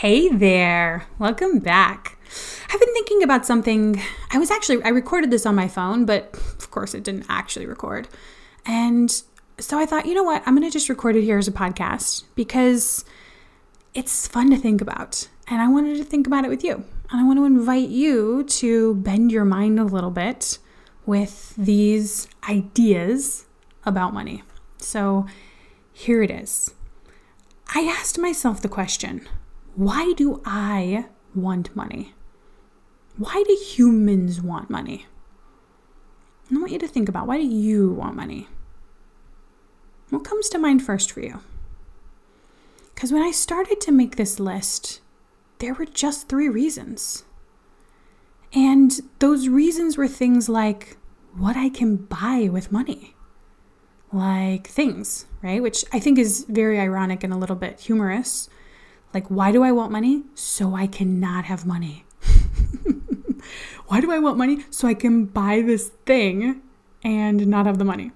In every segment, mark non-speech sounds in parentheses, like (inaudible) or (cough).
Hey there, welcome back. I've been thinking about something. I was actually, I recorded this on my phone, but of course it didn't actually record. And so I thought, you know what, I'm going to just record it here as a podcast because it's fun to think about. And I wanted to think about it with you. And I want to invite you to bend your mind a little bit with these ideas about money. So here it is. I asked myself the question why do I want money? Why do humans want money? I want you to think about why do you want money? What comes to mind first for you? Because when I started to make this list, there were just three reasons. And those reasons were things like what I can buy with money, like things, right? Which I think is very ironic and a little bit humorous. Like, why do I want money? So I cannot have money. (laughs) why do I want money? So I can buy this thing and not have the money.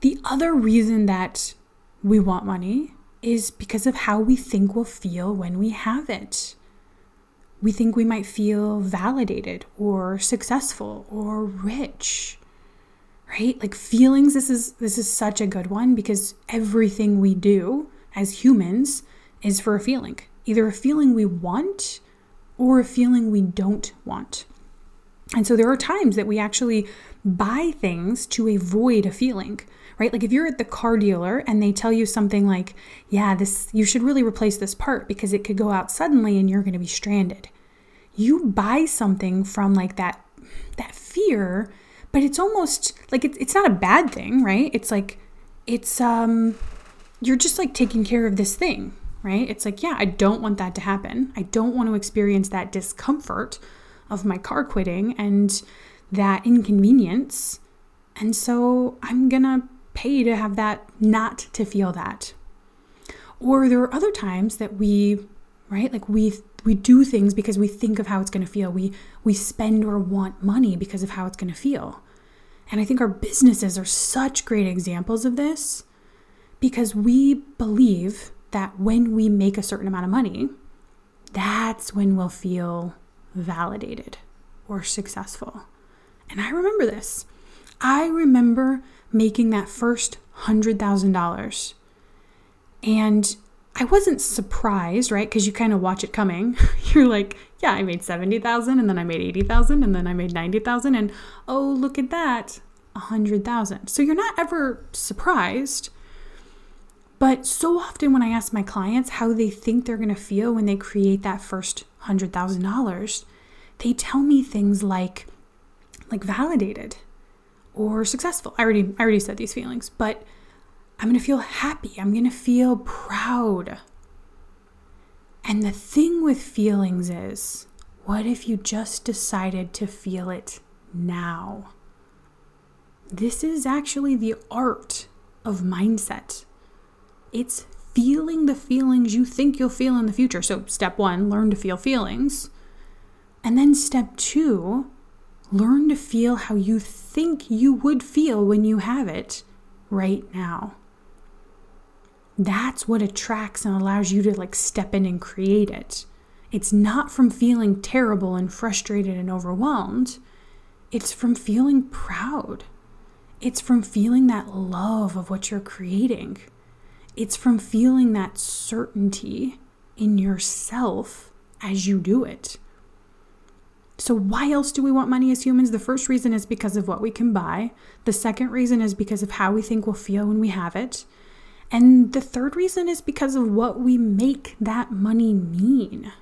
The other reason that we want money is because of how we think we'll feel when we have it we think we might feel validated or successful or rich right like feelings this is this is such a good one because everything we do as humans is for a feeling either a feeling we want or a feeling we don't want and so there are times that we actually buy things to avoid a feeling right? Like if you're at the car dealer and they tell you something like, yeah, this you should really replace this part because it could go out suddenly and you're going to be stranded. You buy something from like that that fear, but it's almost like it's it's not a bad thing, right? It's like it's um you're just like taking care of this thing, right? It's like, yeah, I don't want that to happen. I don't want to experience that discomfort of my car quitting and that inconvenience. And so I'm going to pay to have that not to feel that. Or there are other times that we, right, like we we do things because we think of how it's going to feel. We we spend or want money because of how it's going to feel. And I think our businesses are such great examples of this because we believe that when we make a certain amount of money, that's when we'll feel validated or successful. And I remember this. I remember making that first $100,000. And I wasn't surprised, right? Because you kind of watch it coming. (laughs) You're like, yeah, I made 70,000 and then I made 80,000 and then I made 90,000 and oh, look at that, 100,000. So you're not ever surprised. But so often when I ask my clients how they think they're going to feel when they create that first $100,000, they tell me things like like validated or successful. I already I already said these feelings, but I'm going to feel happy. I'm going to feel proud. And the thing with feelings is, what if you just decided to feel it now? This is actually the art of mindset. It's feeling the feelings you think you'll feel in the future. So, step one, learn to feel feelings. And then step two, Learn to feel how you think you would feel when you have it right now. That's what attracts and allows you to like step in and create it. It's not from feeling terrible and frustrated and overwhelmed. It's from feeling proud. It's from feeling that love of what you're creating. It's from feeling that certainty in yourself as you do it. So, why else do we want money as humans? The first reason is because of what we can buy. The second reason is because of how we think we'll feel when we have it. And the third reason is because of what we make that money mean.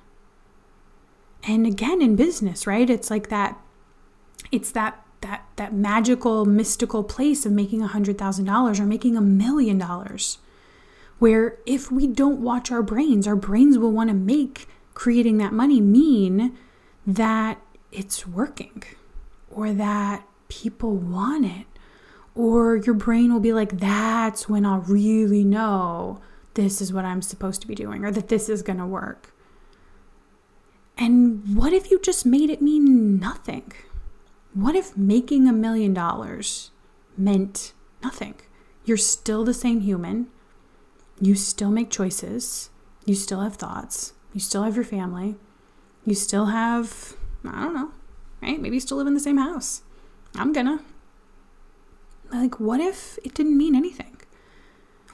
And again, in business, right? It's like that, it's that that that magical mystical place of making a hundred thousand dollars or making a million dollars where if we don't watch our brains, our brains will want to make creating that money mean that it's working or that people want it. Or your brain will be like, that's when I'll really know this is what I'm supposed to be doing or that this is going to work. And what if you just made it mean nothing? What if making a million dollars meant nothing? You're still the same human. You still make choices. You still have thoughts. You still have your family. You still have, I don't know, right? Maybe you still live in the same house. I'm gonna. Like, what if it didn't mean anything?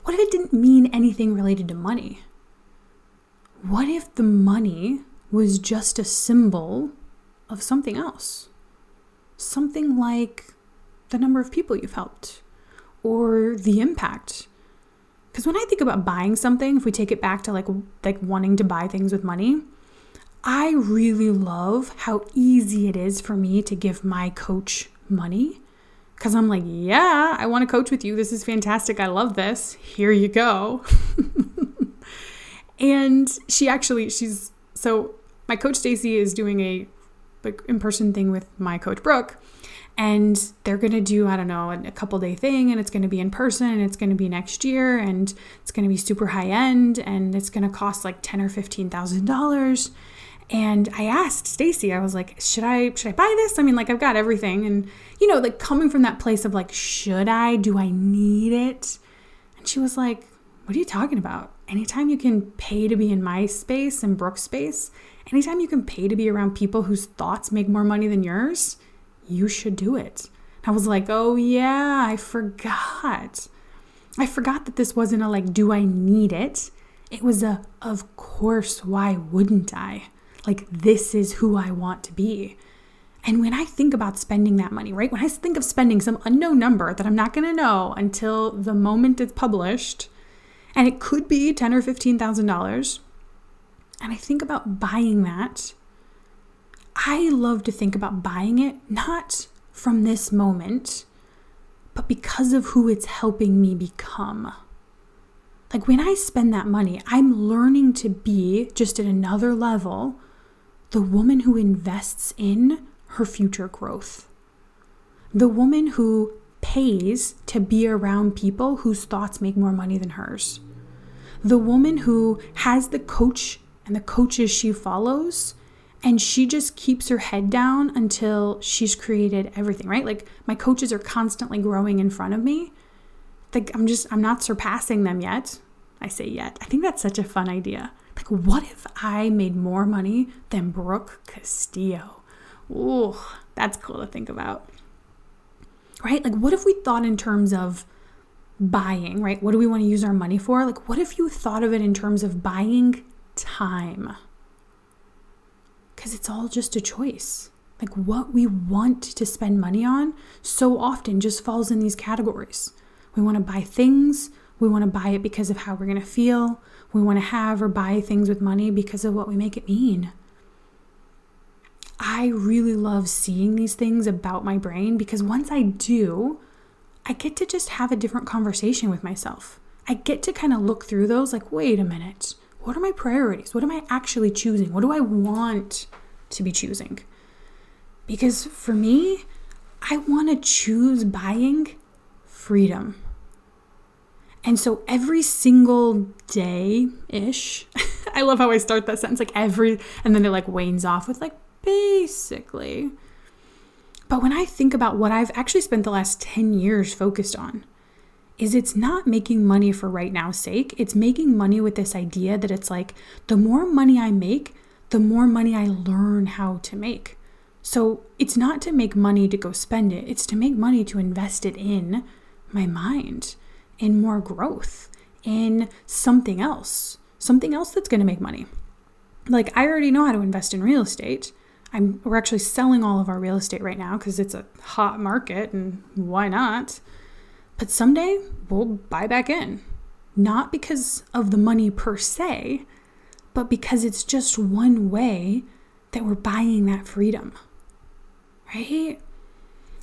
What if it didn't mean anything related to money? What if the money was just a symbol of something else? Something like the number of people you've helped or the impact. Because when I think about buying something, if we take it back to like like wanting to buy things with money, I really love how easy it is for me to give my coach money because I'm like, yeah, I want to coach with you. This is fantastic. I love this. Here you go. (laughs) and she actually, she's so my coach Stacy is doing a like in-person thing with my coach Brooke and they're going to do i don't know a couple day thing and it's going to be in person and it's going to be next year and it's going to be super high end and it's going to cost like 10 or 15 thousand dollars and I asked Stacy, I was like, should I should I buy this? I mean, like I've got everything and you know, like coming from that place of like, should I? Do I need it? And she was like, what are you talking about? Anytime you can pay to be in my space and Brooke's space, anytime you can pay to be around people whose thoughts make more money than yours, you should do it. I was like, oh yeah, I forgot. I forgot that this wasn't a like, do I need it? It was a, of course, why wouldn't I? Like, this is who I want to be. And when I think about spending that money, right? When I think of spending some unknown number that I'm not to know until the moment it's published, and it could be ten or fifteen thousand dollars, and I think about buying that, I love to think about buying it not from this moment, but because of who it's helping me become. Like when I spend that money, I'm learning to be just at another level the woman who invests in her future growth, the woman who pays to be around people whose thoughts make more money than hers, the woman who has the coach and the coaches she follows and she just keeps her head down until she's created everything, right? Like my coaches are constantly growing in front of me. Like I'm just I'm not surpassing them yet. I say yet. I think that's such a fun idea. Like, what if I made more money than Brooke Castillo? Ooh, that's cool to think about. Right? Like, what if we thought in terms of buying, right? What do we want to use our money for? Like, what if you thought of it in terms of buying time? Because it's all just a choice. Like, what we want to spend money on so often just falls in these categories. We want to buy things, we want to buy it because of how we're going to feel, we want to have or buy things with money because of what we make it mean. I really love seeing these things about my brain because once I do, I get to just have a different conversation with myself. I get to kind of look through those like, wait a minute, what are my priorities? What am I actually choosing? What do I want to be choosing? Because for me, I want to choose buying freedom. And so every single day ish, (laughs) I love how I start that sentence like every, and then it like wanes off with like basically. But when I think about what I've actually spent the last 10 years focused on, is it's not making money for right now's sake. It's making money with this idea that it's like the more money I make, the more money I learn how to make. So it's not to make money to go spend it, it's to make money to invest it in my mind in more growth, in something else, something else that's going to make money. Like, I already know how to invest in real estate. I'm, we're actually selling all of our real estate right now because it's a hot market and why not? But someday we'll buy back in. Not because of the money per se, but because it's just one way that we're buying that freedom. Right?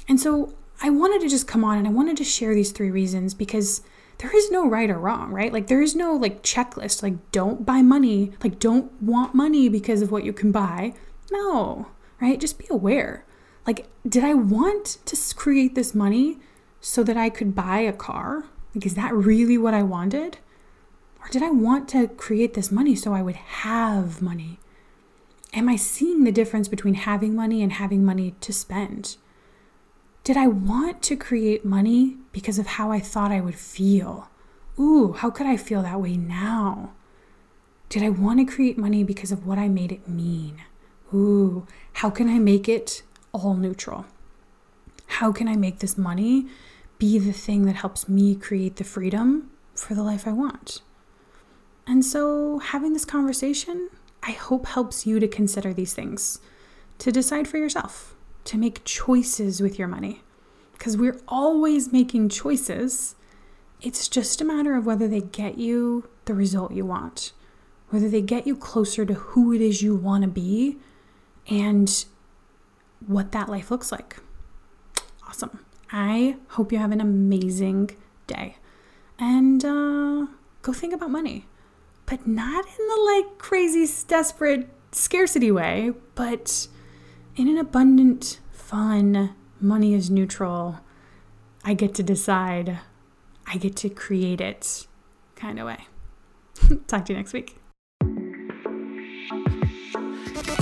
And so I wanted to just come on and I wanted to share these three reasons because there is no right or wrong, right? Like there is no like checklist, like don't buy money, like don't want money because of what you can buy. No, right? Just be aware. Like, did I want to create this money so that I could buy a car? Like, is that really what I wanted? Or did I want to create this money so I would have money? Am I seeing the difference between having money and having money to spend? Did I want to create money because of how I thought I would feel? Ooh, how could I feel that way now? Did I want to create money because of what I made it mean? Ooh, how can I make it all neutral? How can I make this money be the thing that helps me create the freedom for the life I want? And so, having this conversation, I hope helps you to consider these things, to decide for yourself to make choices with your money. Because we're always making choices. It's just a matter of whether they get you the result you want, whether they get you closer to who it is you want to be and what that life looks like. Awesome. I hope you have an amazing day. And uh, go think about money, but not in the like crazy, desperate scarcity way, but in an abundant, fun, money is neutral, I get to decide, I get to create it kind of way. (laughs) Talk to you next week.